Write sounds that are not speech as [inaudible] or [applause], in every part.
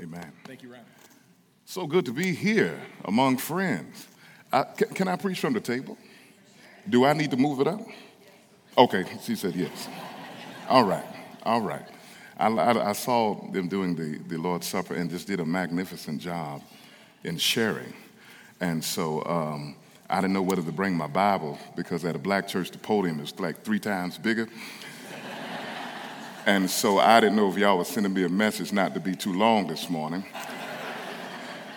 Amen. Thank you, Ryan. So good to be here among friends. I, can, can I preach from the table? Do I need to move it up? Okay, she said yes. All right, all right. I, I, I saw them doing the, the Lord's Supper and just did a magnificent job in sharing. And so um, I didn't know whether to bring my Bible because at a black church, the podium is like three times bigger. And so I didn't know if y'all were sending me a message not to be too long this morning.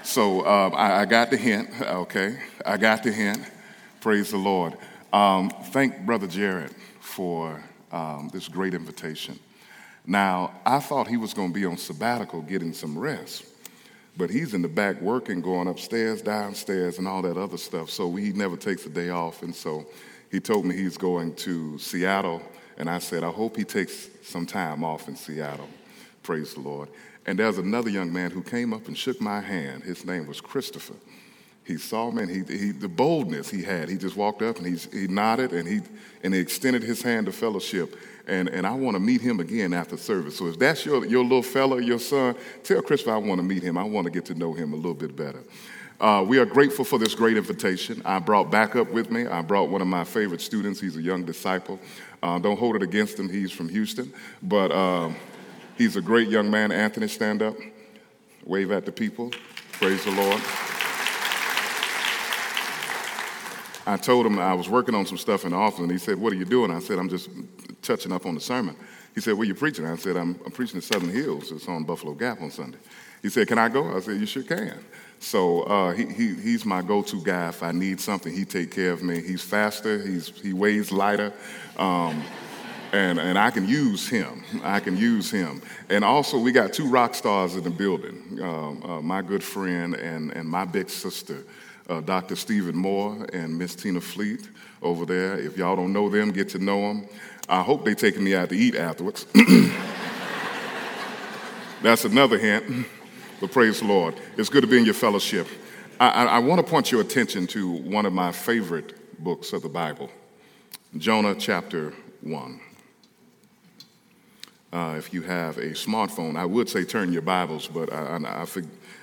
So um, I, I, got the hint, okay? I got the hint. Praise the Lord. Um, thank Brother Jared for um, this great invitation. Now, I thought he was going to be on sabbatical getting some rest, but he's in the back working, going upstairs, downstairs, and all that other stuff. So he never takes a day off. And so he told me he's going to Seattle, and I said, I hope he takes some time off in Seattle. Praise the Lord. And there's another young man who came up and shook my hand. His name was Christopher. He saw me and he, he the boldness he had. He just walked up and he, he nodded and he, and he extended his hand to fellowship. And, and I want to meet him again after service. So if that's your, your little fella, your son, tell Christopher I want to meet him. I want to get to know him a little bit better. Uh, we are grateful for this great invitation. I brought backup with me. I brought one of my favorite students. He's a young disciple. Uh, don't hold it against him. He's from Houston. But. Um, He's a great young man. Anthony, stand up. Wave at the people. Praise the Lord. I told him I was working on some stuff in the office, and he said, What are you doing? I said, I'm just touching up on the sermon. He said, What are you preaching? I said, I'm, I'm preaching at Southern Hills. It's on Buffalo Gap on Sunday. He said, Can I go? I said, You sure can. So uh, he, he, he's my go to guy. If I need something, he take care of me. He's faster, he's, he weighs lighter. Um, and, and I can use him. I can use him. And also, we got two rock stars in the building um, uh, my good friend and, and my big sister, uh, Dr. Stephen Moore and Miss Tina Fleet over there. If y'all don't know them, get to know them. I hope they taking me out to eat afterwards. [coughs] That's another hint, but praise the Lord. It's good to be in your fellowship. I, I, I want to point your attention to one of my favorite books of the Bible, Jonah chapter 1. Uh, if you have a smartphone, I would say turn your Bibles, but I, I,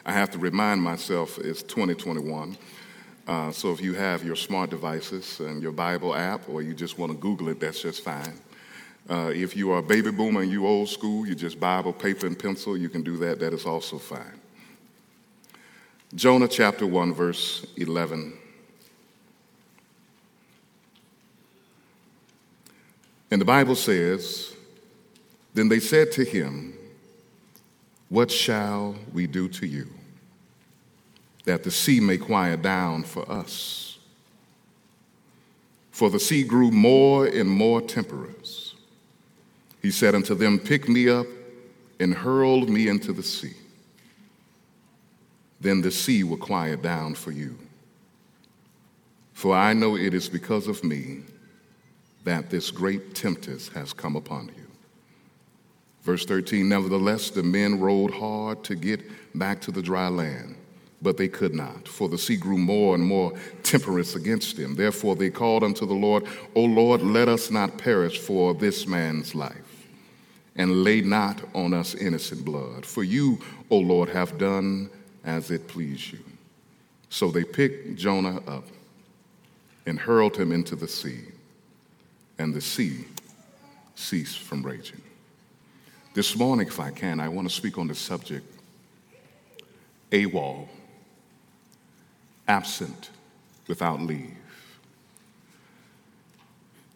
I have to remind myself it's 2021. Uh, so if you have your smart devices and your Bible app, or you just want to Google it, that's just fine. Uh, if you are a baby boomer and you old school, you just Bible, paper, and pencil, you can do that. That is also fine. Jonah chapter 1, verse 11. And the Bible says, then they said to him, What shall we do to you, that the sea may quiet down for us? For the sea grew more and more tempestuous. He said unto them, Pick me up and hurl me into the sea. Then the sea will quiet down for you. For I know it is because of me that this great tempest has come upon you. Verse 13 Nevertheless, the men rowed hard to get back to the dry land, but they could not, for the sea grew more and more tempestuous against them. Therefore, they called unto the Lord, O Lord, let us not perish for this man's life, and lay not on us innocent blood. For you, O Lord, have done as it pleased you. So they picked Jonah up and hurled him into the sea, and the sea ceased from raging. This morning, if I can, I want to speak on the subject AWOL, absent without leave.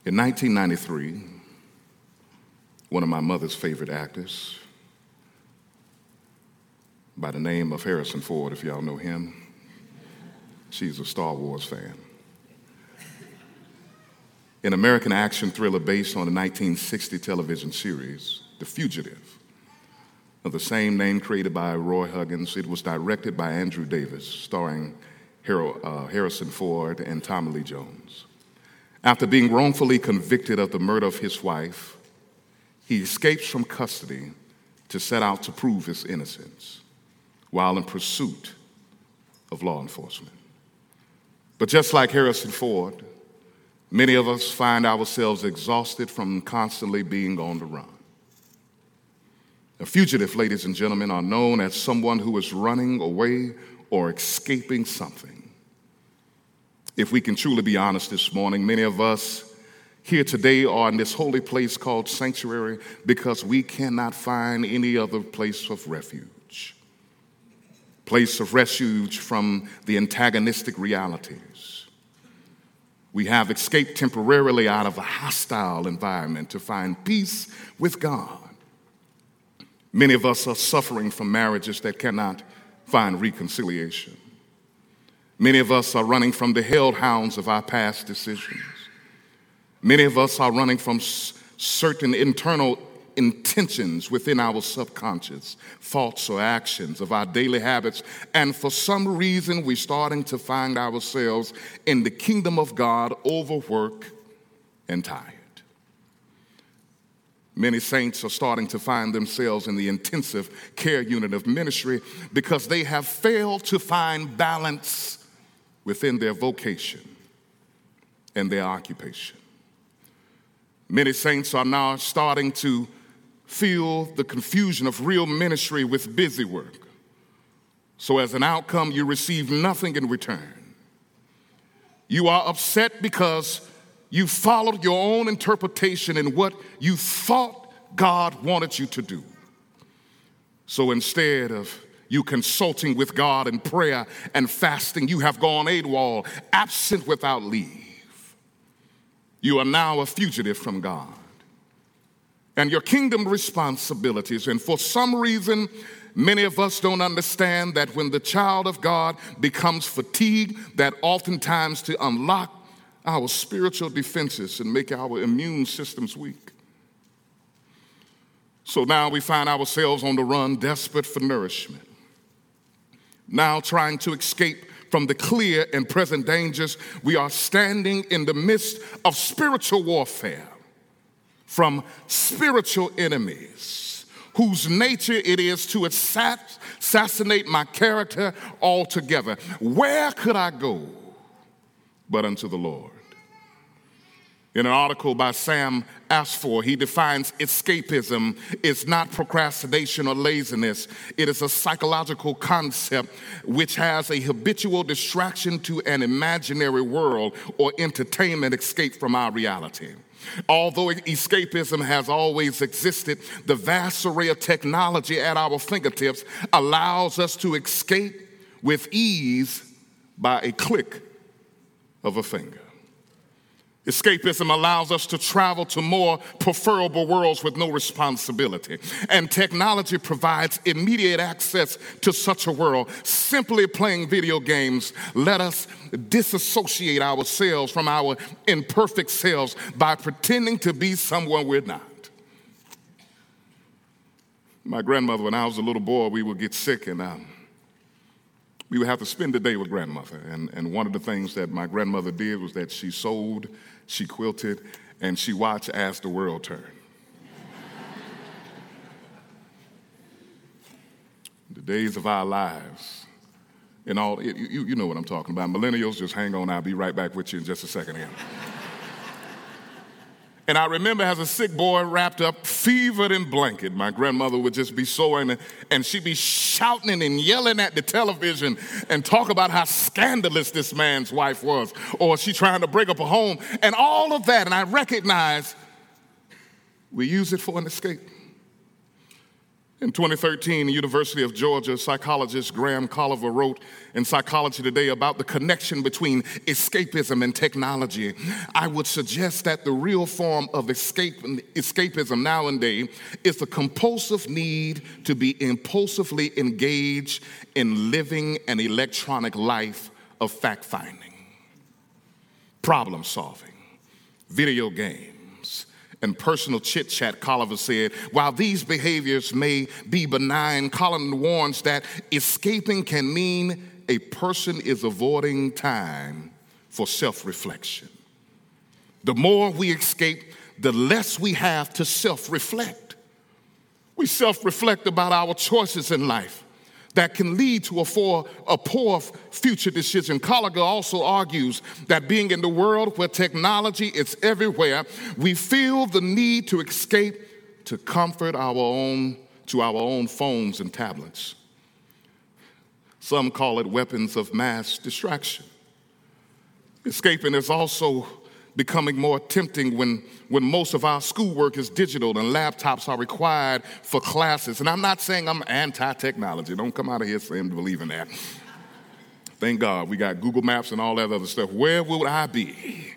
In 1993, one of my mother's favorite actors, by the name of Harrison Ford, if y'all know him, she's a Star Wars fan. An American action thriller based on a 1960 television series, the Fugitive, of the same name created by Roy Huggins. It was directed by Andrew Davis, starring uh, Harrison Ford and Tommy Lee Jones. After being wrongfully convicted of the murder of his wife, he escapes from custody to set out to prove his innocence while in pursuit of law enforcement. But just like Harrison Ford, many of us find ourselves exhausted from constantly being on the run. A fugitive, ladies and gentlemen, are known as someone who is running away or escaping something. If we can truly be honest this morning, many of us here today are in this holy place called sanctuary because we cannot find any other place of refuge. Place of refuge from the antagonistic realities. We have escaped temporarily out of a hostile environment to find peace with God. Many of us are suffering from marriages that cannot find reconciliation. Many of us are running from the hellhounds of our past decisions. Many of us are running from s- certain internal intentions within our subconscious, thoughts or actions of our daily habits, and for some reason we're starting to find ourselves in the kingdom of God overworked and tired. Many saints are starting to find themselves in the intensive care unit of ministry because they have failed to find balance within their vocation and their occupation. Many saints are now starting to feel the confusion of real ministry with busy work. So, as an outcome, you receive nothing in return. You are upset because you followed your own interpretation in what you thought God wanted you to do. So instead of you consulting with God in prayer and fasting, you have gone AWOL, absent without leave. You are now a fugitive from God. And your kingdom responsibilities, and for some reason, many of us don't understand that when the child of God becomes fatigued, that oftentimes to unlock our spiritual defenses and make our immune systems weak. So now we find ourselves on the run, desperate for nourishment. Now trying to escape from the clear and present dangers, we are standing in the midst of spiritual warfare from spiritual enemies whose nature it is to assassinate my character altogether. Where could I go but unto the Lord? In an article by Sam Asfour, he defines escapism is not procrastination or laziness. It is a psychological concept which has a habitual distraction to an imaginary world or entertainment escape from our reality. Although escapism has always existed, the vast array of technology at our fingertips allows us to escape with ease by a click of a finger. Escapism allows us to travel to more preferable worlds with no responsibility. And technology provides immediate access to such a world. Simply playing video games let us disassociate ourselves from our imperfect selves by pretending to be someone we're not. My grandmother, when I was a little boy, we would get sick and um, we would have to spend the day with grandmother. And, and one of the things that my grandmother did was that she sewed she quilted, and she watched as the world turned. the days of our lives, and all, you, you know what I'm talking about. Millennials, just hang on, I'll be right back with you in just a second here. And I remember as a sick boy wrapped up, fevered in blanket, my grandmother would just be sewing and she'd be shouting and yelling at the television and talk about how scandalous this man's wife was, or she trying to break up a home, and all of that. And I recognize we use it for an escape. In 2013, the University of Georgia psychologist Graham Colliver wrote in Psychology Today about the connection between escapism and technology. I would suggest that the real form of escape, escapism nowadays is the compulsive need to be impulsively engaged in living an electronic life of fact finding, problem solving, video games and personal chit chat, Colliver said, while these behaviors may be benign, Colliver warns that escaping can mean a person is avoiding time for self reflection. The more we escape, the less we have to self reflect. We self reflect about our choices in life that can lead to a, for, a poor future decision. Colliver also argues that being in the world where technology is everywhere, we feel the need to escape to comfort our own to our own phones and tablets. Some call it weapons of mass distraction. Escaping is also becoming more tempting when, when most of our schoolwork is digital and laptops are required for classes. And I'm not saying I'm anti technology. Don't come out of here saying believe in that. Thank God we got Google Maps and all that other stuff. Where would I be?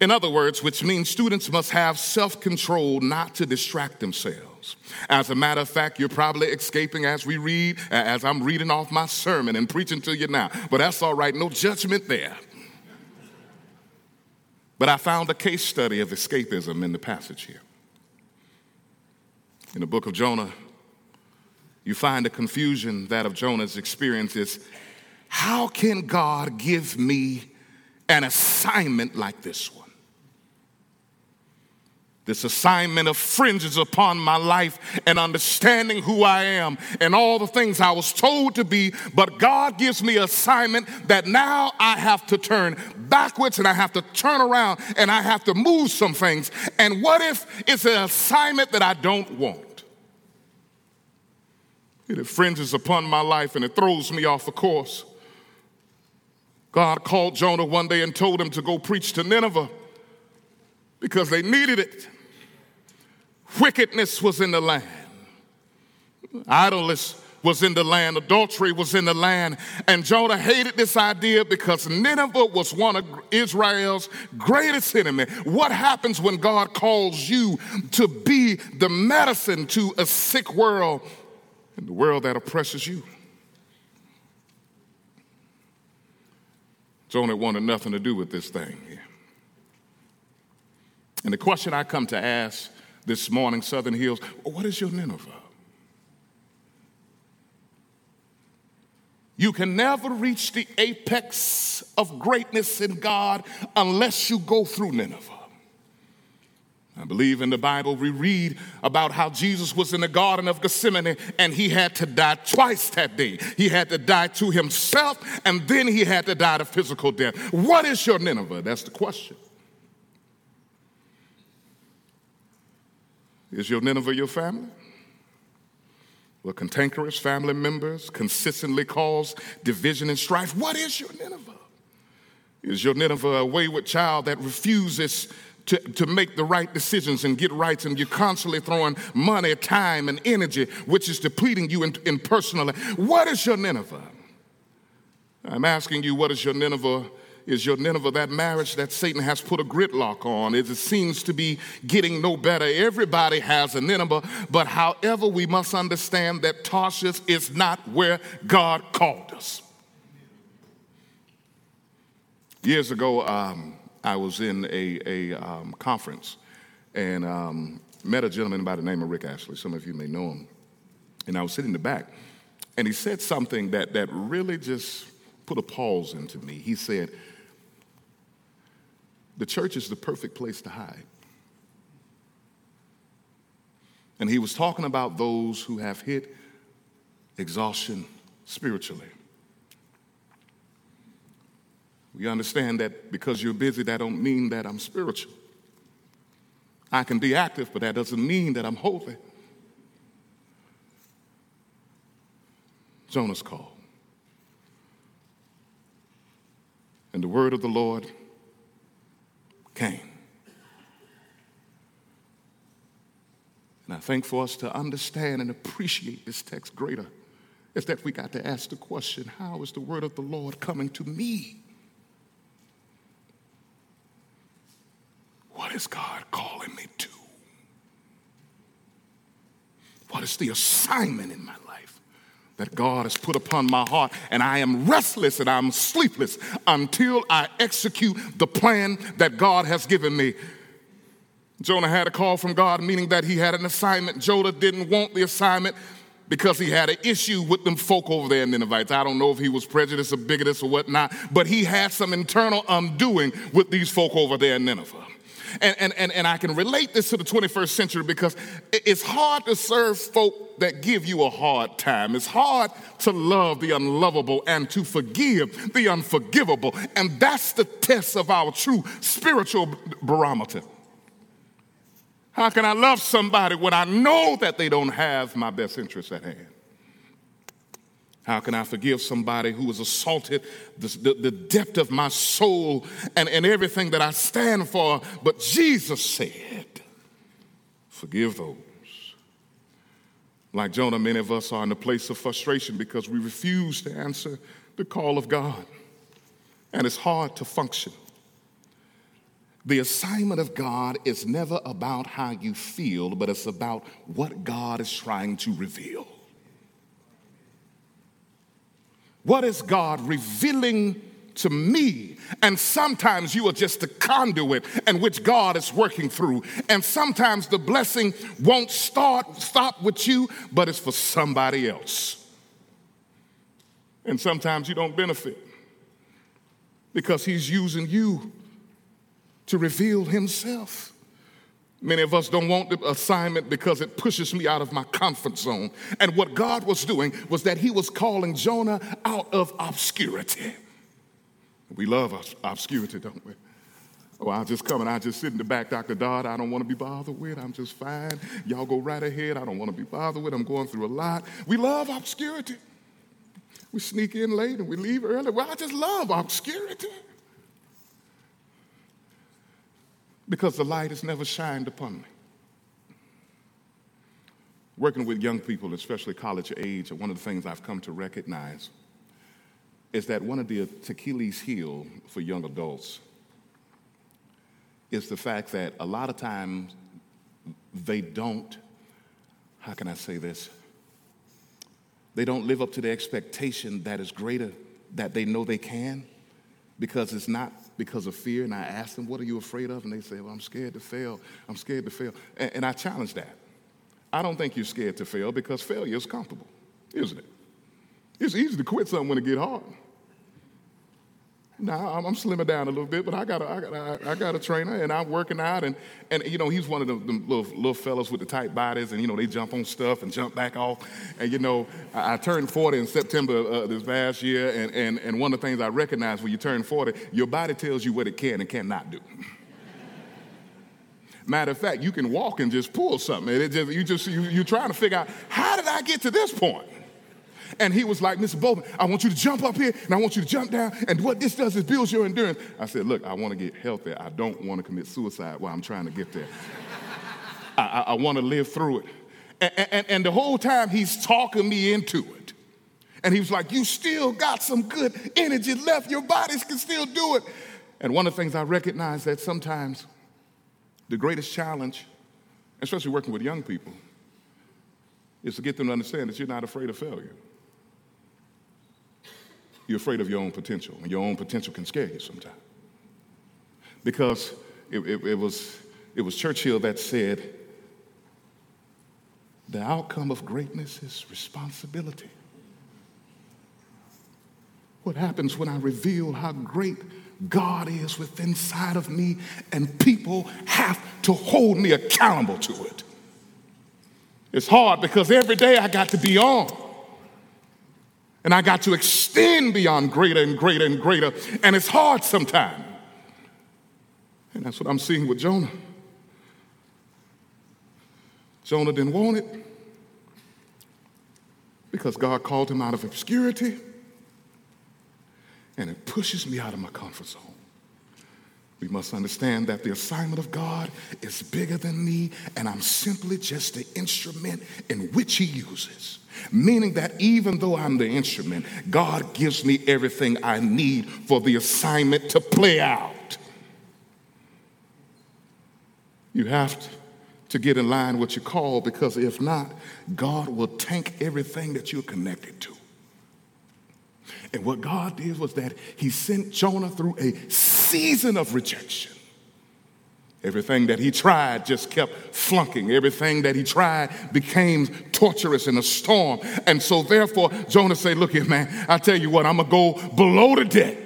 In other words, which means students must have self control not to distract themselves. As a matter of fact, you're probably escaping as we read, as I'm reading off my sermon and preaching to you now. But that's all right, no judgment there. But I found a case study of escapism in the passage here. In the book of Jonah, you find a confusion that of Jonah's experiences. How can God give me an assignment like this one? This assignment of fringes upon my life and understanding who I am and all the things I was told to be, but God gives me an assignment that now I have to turn backwards and I have to turn around and I have to move some things. And what if it's an assignment that I don't want? It infringes upon my life and it throws me off the course. God called Jonah one day and told him to go preach to Nineveh because they needed it. Wickedness was in the land. Idleness was in the land. Adultery was in the land. And Jonah hated this idea because Nineveh was one of Israel's greatest enemies. What happens when God calls you to be the medicine to a sick world and the world that oppresses you? Jonah wanted nothing to do with this thing. And the question I come to ask this morning, Southern Hills, what is your Nineveh? You can never reach the apex of greatness in God unless you go through Nineveh. I believe in the Bible we read about how Jesus was in the Garden of Gethsemane and he had to die twice that day. He had to die to himself and then he had to die to physical death. What is your Nineveh? That's the question. Is your Nineveh your family? Well, cantankerous family members consistently cause division and strife. What is your Nineveh? Is your Nineveh a wayward child that refuses to, to make the right decisions and get rights, and you're constantly throwing money, time, and energy, which is depleting you in, in? What is your Nineveh? I'm asking you, what is your Nineveh? Is your Nineveh, that marriage that Satan has put a gridlock on. It seems to be getting no better. Everybody has a Nineveh, but however, we must understand that Tarshish is not where God called us. Years ago, um, I was in a, a um, conference and um, met a gentleman by the name of Rick Atchley. Some of you may know him. And I was sitting in the back, and he said something that, that really just put a pause into me. He said, the church is the perfect place to hide. And he was talking about those who have hit exhaustion spiritually. We understand that because you're busy, that don't mean that I'm spiritual. I can be active, but that doesn't mean that I'm holy. Jonah's call. And the word of the Lord came. And I think for us to understand and appreciate this text greater is that we got to ask the question how is the word of the Lord coming to me? What is God calling me to? What is the assignment in my life? That God has put upon my heart, and I am restless and I'm sleepless until I execute the plan that God has given me. Jonah had a call from God, meaning that he had an assignment. Jonah didn't want the assignment because he had an issue with them folk over there in Ninevites. I don't know if he was prejudiced or bigoted or whatnot, but he had some internal undoing with these folk over there in Nineveh. And, and, and, and I can relate this to the 21st century because it's hard to serve folk that give you a hard time. It's hard to love the unlovable and to forgive the unforgivable. And that's the test of our true spiritual barometer. How can I love somebody when I know that they don't have my best interests at hand? How can I forgive somebody who has assaulted the, the, the, depth of my soul and, and everything that I stand for? But Jesus said, Forgive those. Like Jonah, many of us are in a place of frustration because we refuse to answer the call of God. And it's hard to function. The assignment of God is never about how you feel, but it's about what God is trying to reveal. What is God revealing to me? And sometimes you are just a conduit in which God is working through. And sometimes the blessing won't start, stop with you, but it's for somebody else. And sometimes you don't benefit because He's using you to reveal himself. Many of us don't want the assignment because it pushes me out of my comfort zone. And what God was doing was that He was calling Jonah out of obscurity. We love obscurity, don't we? Oh, I'll just come and I'll just sit in the back, Dr. Dodd. I don't want to be bothered with. I'm just fine. Y'all go right ahead. I don't want to be bothered with. I'm going through a lot. We love obscurity. We sneak in late and we leave early. Well, I just love obscurity. Because the light has never shined upon me. Working with young people, especially college age, one of the things I've come to recognize is that one of the Achilles heel for young adults is the fact that a lot of times they don't, how can I say this? They don't live up to the expectation that is greater that they know they can because it's not because of fear. And I asked them, What are you afraid of? And they say, Well, I'm scared to fail. I'm scared to fail. And, and I challenge that. I don't think you're scared to fail because failure is comfortable, isn't it? It's easy to quit something when it get hard. Now I'm, I'm slimming down a little bit, but I got a, I got a, I got a trainer, and I'm working out, and and you know he's one of the, little little fellas with the tight bodies, and you know they jump on stuff and jump back off, and you know I, I turned 40 in September uh, this past year, and, and and one of the things I recognize when you turn 40, your body tells you what it can and cannot do. [laughs] Matter of fact, you can walk and just pull something, it just you just you, you're trying to figure out how did I get to this point. And he was like, Mr. Bowman, I want you to jump up here and I want you to jump down. And what this does is builds your endurance. I said, Look, I want to get healthy. I don't want to commit suicide while I'm trying to get there. [laughs] I, I, I want to live through it. And, and, and the whole time he's talking me into it. And he was like, You still got some good energy left. Your bodies can still do it. And one of the things I recognize that sometimes the greatest challenge, especially working with young people, is to get them to understand that you're not afraid of failure. You're afraid of your own potential, and your own potential can scare you sometimes. Because it, it, it, was, it was Churchill that said, the outcome of greatness is responsibility. What happens when I reveal how great God is within inside of me and people have to hold me accountable to it? It's hard because every day I got to be on. And I got to extend beyond greater and greater and greater. And it's hard sometimes. And that's what I'm seeing with Jonah. Jonah didn't want it because God called him out of obscurity. And it pushes me out of my comfort zone. We must understand that the assignment of God is bigger than me, and I'm simply just the instrument in which He uses. Meaning that even though I'm the instrument, God gives me everything I need for the assignment to play out. You have to get in line with your call because if not, God will tank everything that you're connected to. And what God did was that He sent Jonah through a season of rejection. Everything that he tried just kept flunking. Everything that he tried became torturous in a storm. And so, therefore, Jonah said, Look here, man, I tell you what, I'm to go below the deck.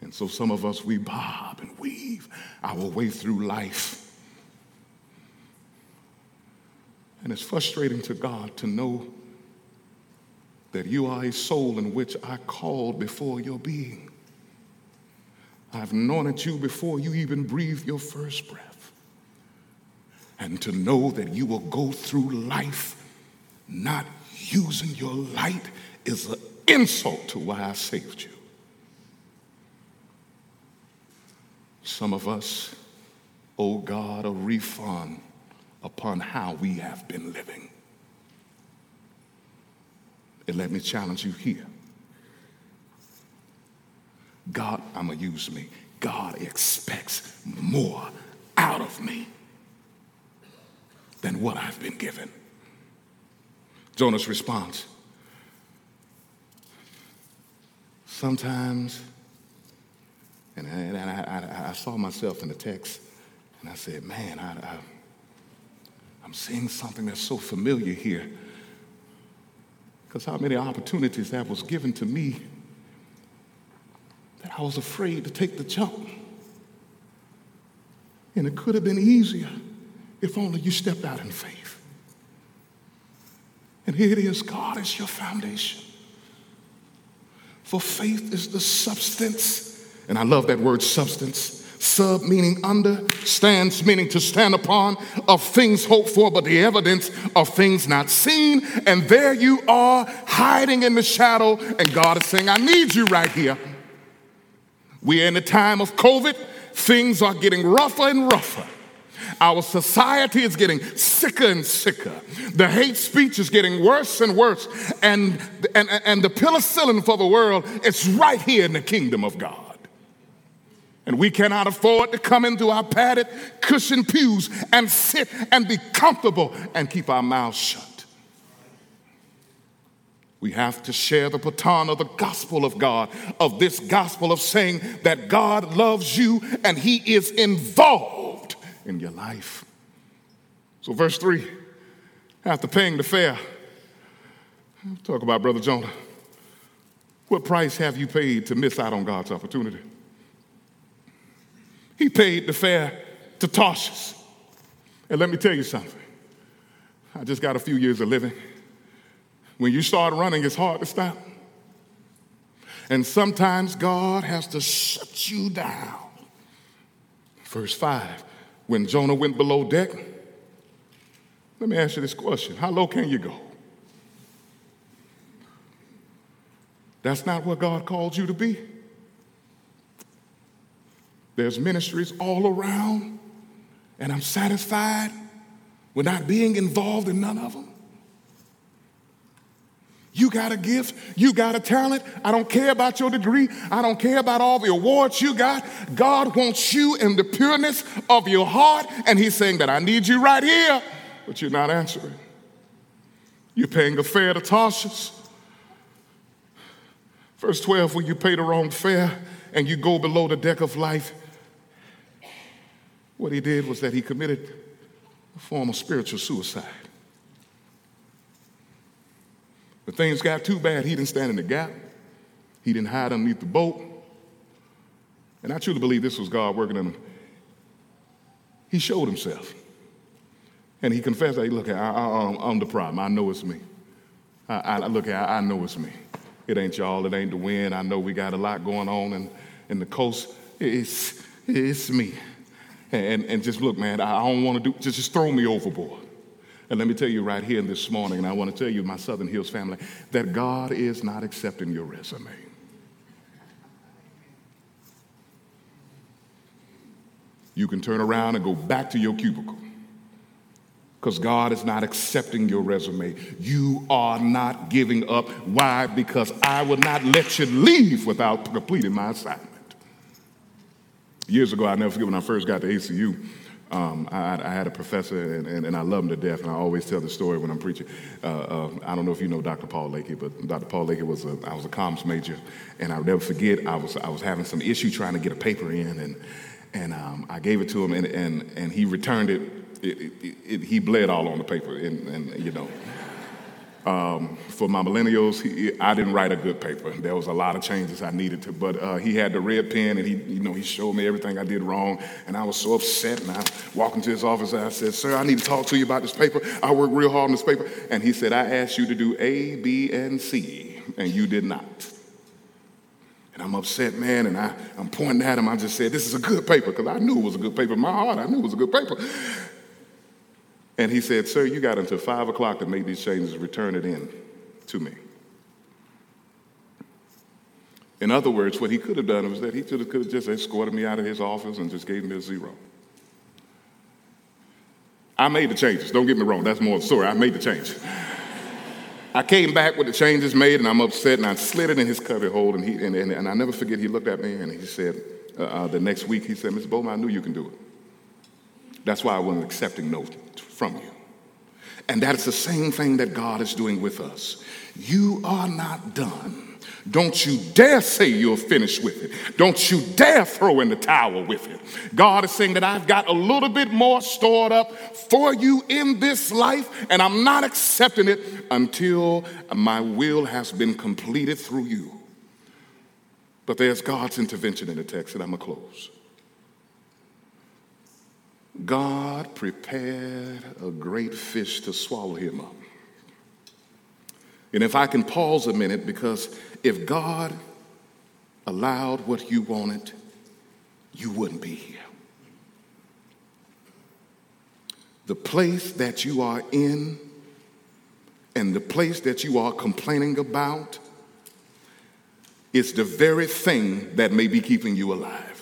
And so, some of us, we bob and weave our way through life. And it's frustrating to God to know that you are a soul in which I called before your being. I've anointed you before you even breathed your first breath. and to know that you will go through life not using your light is an insult to why I saved you. Some of us owe God a refund upon how we have been living. And let me challenge you here. God, I'm going to use me. God expects more out of me than what I've been given. Jonah's response Sometimes, and I, and I, I, I saw myself in the text, and I said, Man, I, I'm seeing something that's so familiar here. Because how many opportunities that was given to me that I was afraid to take the jump. And it could have been easier if only you stepped out in faith. And here it is God is your foundation. For faith is the substance, and I love that word substance. Sub meaning under, stands meaning to stand upon, of things hoped for, but the evidence of things not seen. And there you are hiding in the shadow, and God is saying, I need you right here. We're in a time of COVID, things are getting rougher and rougher. Our society is getting sicker and sicker. The hate speech is getting worse and worse. And, and, and the penicillin for the world is right here in the kingdom of God. And we cannot afford to come into our padded, cushioned pews and sit and be comfortable and keep our mouths shut. We have to share the baton of the gospel of God, of this gospel of saying that God loves you and He is involved in your life. So, verse 3 after paying the fare, talk about Brother Jonah. What price have you paid to miss out on God's opportunity? He paid the fare to Tarshish. And let me tell you something. I just got a few years of living. When you start running, it's hard to stop. And sometimes God has to shut you down. Verse 5 When Jonah went below deck, let me ask you this question How low can you go? That's not what God called you to be. There's ministries all around, and I'm satisfied with not being involved in none of them. You got a gift, you got a talent. I don't care about your degree, I don't care about all the awards you got. God wants you in the pureness of your heart, and He's saying that I need you right here, but you're not answering. You're paying a fare to Tarshish. Verse 12, when you pay the wrong fare and you go below the deck of life, what he did was that he committed a form of spiritual suicide. But things got too bad, he didn't stand in the gap. He didn't hide underneath the boat. And I truly believe this was God working in him. He showed himself. And he confessed that, look, I, am um, the problem. I know it's me. I, I look, I, I know it's me. It ain't y'all. It ain't the wind. I know we got a lot going on in, in the coast. It's, it's me. And, and just look, man, I don't want to do, just, just throw me overboard. And let me tell you right here this morning, and I want to tell you, my Southern Hills family, that God is not accepting your resume. You can turn around and go back to your cubicle because God is not accepting your resume. You are not giving up. Why? Because I will not let you leave without completing my assignment. Years ago, I never forget when I first got to ACU. Um, I, I, had a professor, and, and, and, I love him to death, and I always tell the story when I'm preaching. Uh, uh, I don't know if you know Dr. Paul Lakey, but Dr. Paul Lakey was a, I was a comms major, and I'll never forget, I was, I was having some issue trying to get a paper in, and, and um, I gave it to him, and, and, and he returned it. It, it, it. He bled all on the paper, and, and you know. Um, for my millennials, he, I didn't write a good paper. There was a lot of changes I needed to, but uh, he had the red pen, and he, you know, he showed me everything I did wrong, and I was so upset. And I walked into his office, and I said, "Sir, I need to talk to you about this paper. I worked real hard on this paper." And he said, "I asked you to do A, B, and C, and you did not." And I'm upset, man, and I, I'm pointing at him. I just said, "This is a good paper," because I knew it was a good paper. In my heart, I knew it was a good paper. And he said, Sir, you got until five o'clock to make these changes, return it in to me. In other words, what he could have done was that he could have just escorted me out of his office and just gave me a zero. I made the changes. Don't get me wrong, that's more of the story. I made the changes. I came back with the changes made, and I'm upset, and I slid it in his cubby hole, and, he, and, and, and I never forget, he looked at me and he said, uh, uh, the next week, he said, Mr. Bowman, I knew you can do it. That's why I wasn't accepting no from you. And that is the same thing that God is doing with us. You are not done. Don't you dare say you're finished with it. Don't you dare throw in the towel with it. God is saying that I've got a little bit more stored up for you in this life, and I'm not accepting it until my will has been completed through you. But there's God's intervention in the text, and I'm going to close. God prepared a great fish to swallow him up. And if I can pause a minute, because if God allowed what you wanted, you wouldn't be here. The place that you are in and the place that you are complaining about is the very thing that may be keeping you alive.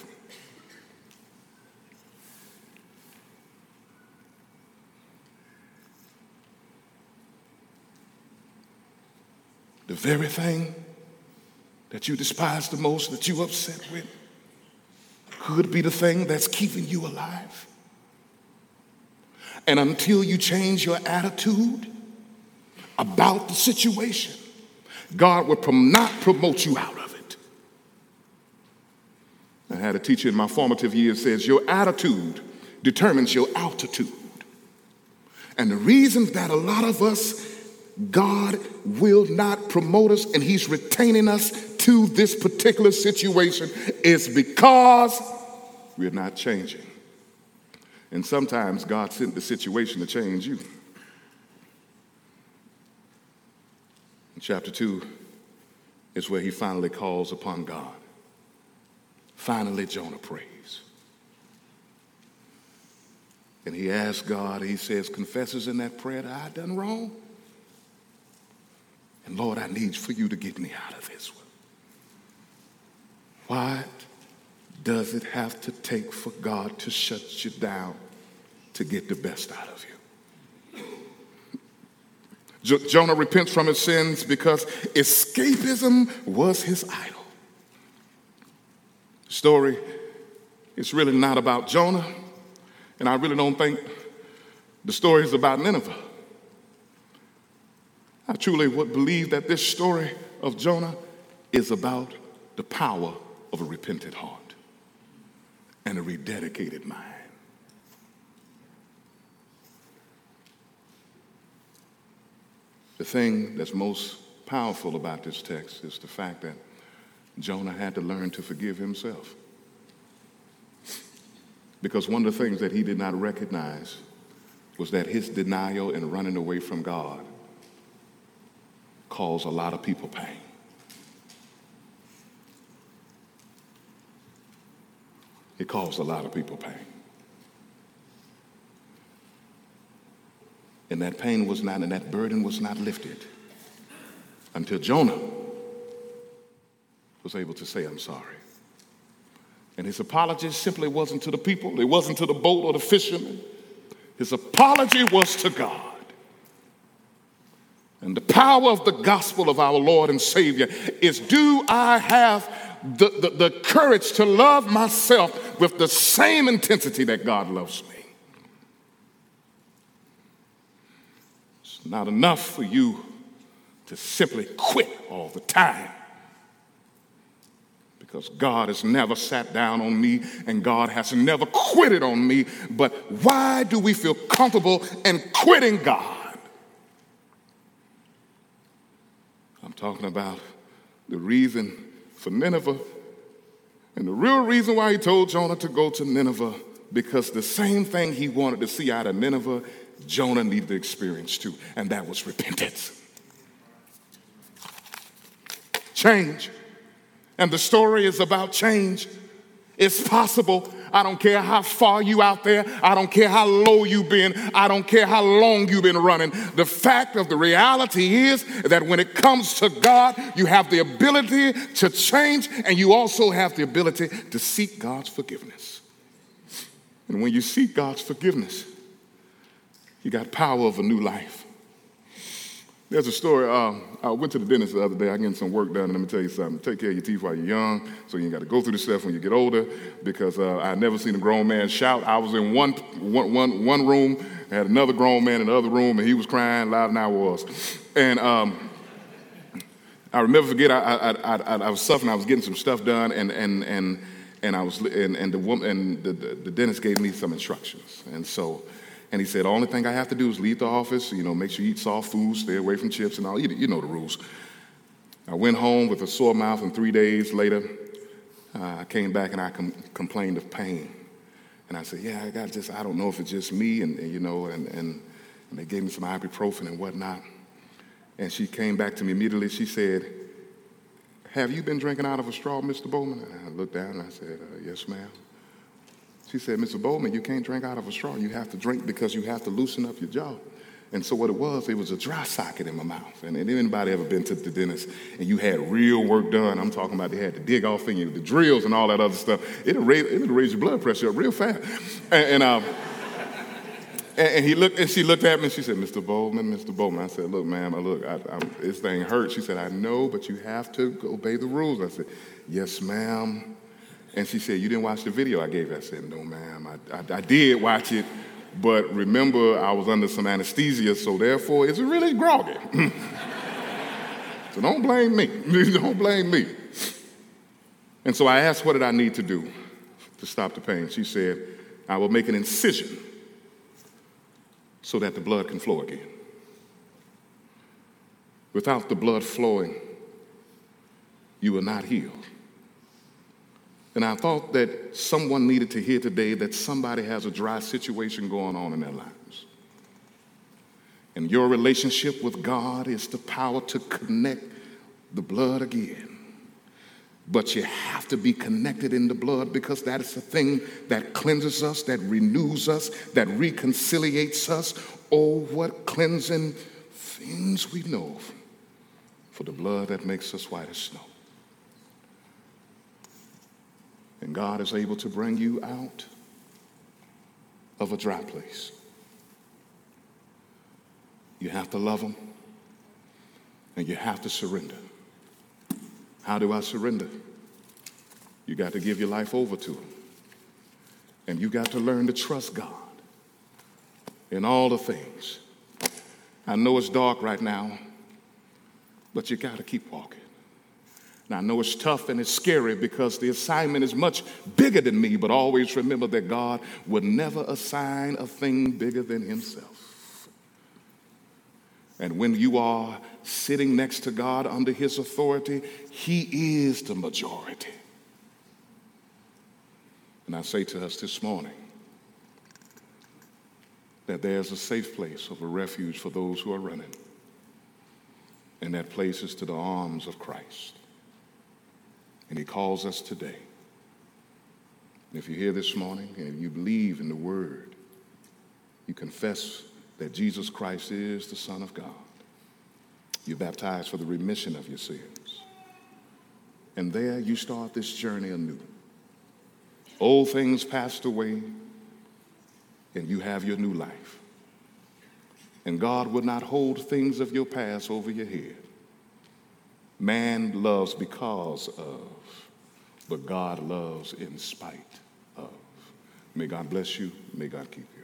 The very thing that you despise the most, that you upset with, could be the thing that's keeping you alive. And until you change your attitude about the situation, God will not promote you out of it. I had a teacher in my formative years says, Your attitude determines your altitude. And the reason that a lot of us God will not promote us and He's retaining us to this particular situation is because we're not changing. And sometimes God sent the situation to change you. In chapter 2 is where he finally calls upon God. Finally, Jonah prays. And he asks God, he says, confesses in that prayer that I done wrong. And Lord, I need for you to get me out of this one. What does it have to take for God to shut you down to get the best out of you? Jo- Jonah repents from his sins because escapism was his idol. The story is really not about Jonah, and I really don't think the story is about Nineveh. I truly would believe that this story of Jonah is about the power of a repentant heart and a rededicated mind. The thing that's most powerful about this text is the fact that Jonah had to learn to forgive himself. Because one of the things that he did not recognize was that his denial and running away from God cause a lot of people pain. It caused a lot of people pain. And that pain was not, and that burden was not lifted until Jonah was able to say, I'm sorry. And his apology simply wasn't to the people, it wasn't to the boat or the fishermen. His apology was to God. And the power of the gospel of our Lord and Savior is do I have the, the, the, courage to love myself with the same intensity that God loves me? It's not enough for you to simply quit all the time. Because God has never sat down on me and God has never quitted on me. But why do we feel comfortable in quitting God? I'm talking about the reason for Nineveh and the real reason why he told Jonah to go to Nineveh, because the same thing he wanted to see out of Nineveh, Jonah needed to experience too, and that was repentance. Change. And the story is about change. It's possible I don't care how far you out there. I don't care how low you've been. I don't care how long you've been running. The fact of the reality is that when it comes to God, you have the ability to change and you also have the ability to seek God's forgiveness. And when you seek God's forgiveness, you got power of a new life. There's a story. Uh, I went to the dentist the other day. I getting some work done, and let me tell you something. Take care of your teeth while you're young, so you got to go through the stuff when you get older. Because uh, I never seen a grown man shout. I was in one, one, one, one room, had another grown man in the other room, and he was crying louder than I was. And um, I remember forget I, I, I, I, was suffering. I was getting some stuff done, and and and and I was and, and the woman and the, the, the dentist gave me some instructions, and so and he said, the only thing I have to do is leave the office, you know, make sure you eat soft food, stay away from chips and all. You, you know the rules. I went home with a sore mouth, and three days later, uh, I came back and I com- complained of pain. And I said, yeah, I got just, I don't know if it's just me, and, and you know, and, and, and they gave me some ibuprofen and whatnot. And she came back to me immediately. She said, have you been drinking out of a straw, Mr. Bowman? And I looked down and I said, uh, yes, ma'am. She said, Mr. Bowman, you can't drink out of a straw. You have to drink because you have to loosen up your jaw. And so what it was, it was a dry socket in my mouth. And, anybody ever been to the dentist and you had real work done? I'm talking about they had to dig off in you, the drills and all that other stuff. It'll raise, it'll raise your blood pressure up real fast. And, and, um, and, and, he looked, and she looked at me and she said, Mr. Bowman, Mr. Bowman. I said, look, ma'am, look, I, this thing hurts. She said, I know, but you have to obey the rules. I said, yes, ma'am. And she said, You didn't watch the video I gave? I said, No, ma'am. I, I, I did watch it, but remember, I was under some anesthesia, so therefore, it's really groggy. [laughs] so don't blame me. [laughs] don't blame me. And so I asked, What did I need to do to stop the pain? She said, I will make an incision so that the blood can flow again. Without the blood flowing, you will not heal. And I thought that someone needed to hear today that somebody has a dry situation going on in their lives. And your relationship with God is the power to connect the blood again. But you have to be connected in the blood because that is the thing that cleanses us, that renews us, that reconciliates us. Oh, what cleansing things we know for the blood that makes us white as snow. And God is able to bring you out of a dry place. You have to love Him and you have to surrender. How do I surrender? You got to give your life over to Him. And you got to learn to trust God in all the things. I know it's dark right now, but you got to keep walking. Now, I know it's tough and it's scary because the assignment is much bigger than me, but always remember that God would never assign a thing bigger than Himself. And when you are sitting next to God under His authority, He is the majority. And I say to us this morning that there's a safe place of a refuge for those who are running, and that place is to the arms of Christ. And he calls us today. If you're here this morning and you believe in the word, you confess that Jesus Christ is the Son of God. You're baptized for the remission of your sins. And there you start this journey anew. Old things passed away, and you have your new life. And God would not hold things of your past over your head. Man loves because of but God loves in spite of. May God bless you. May God keep you.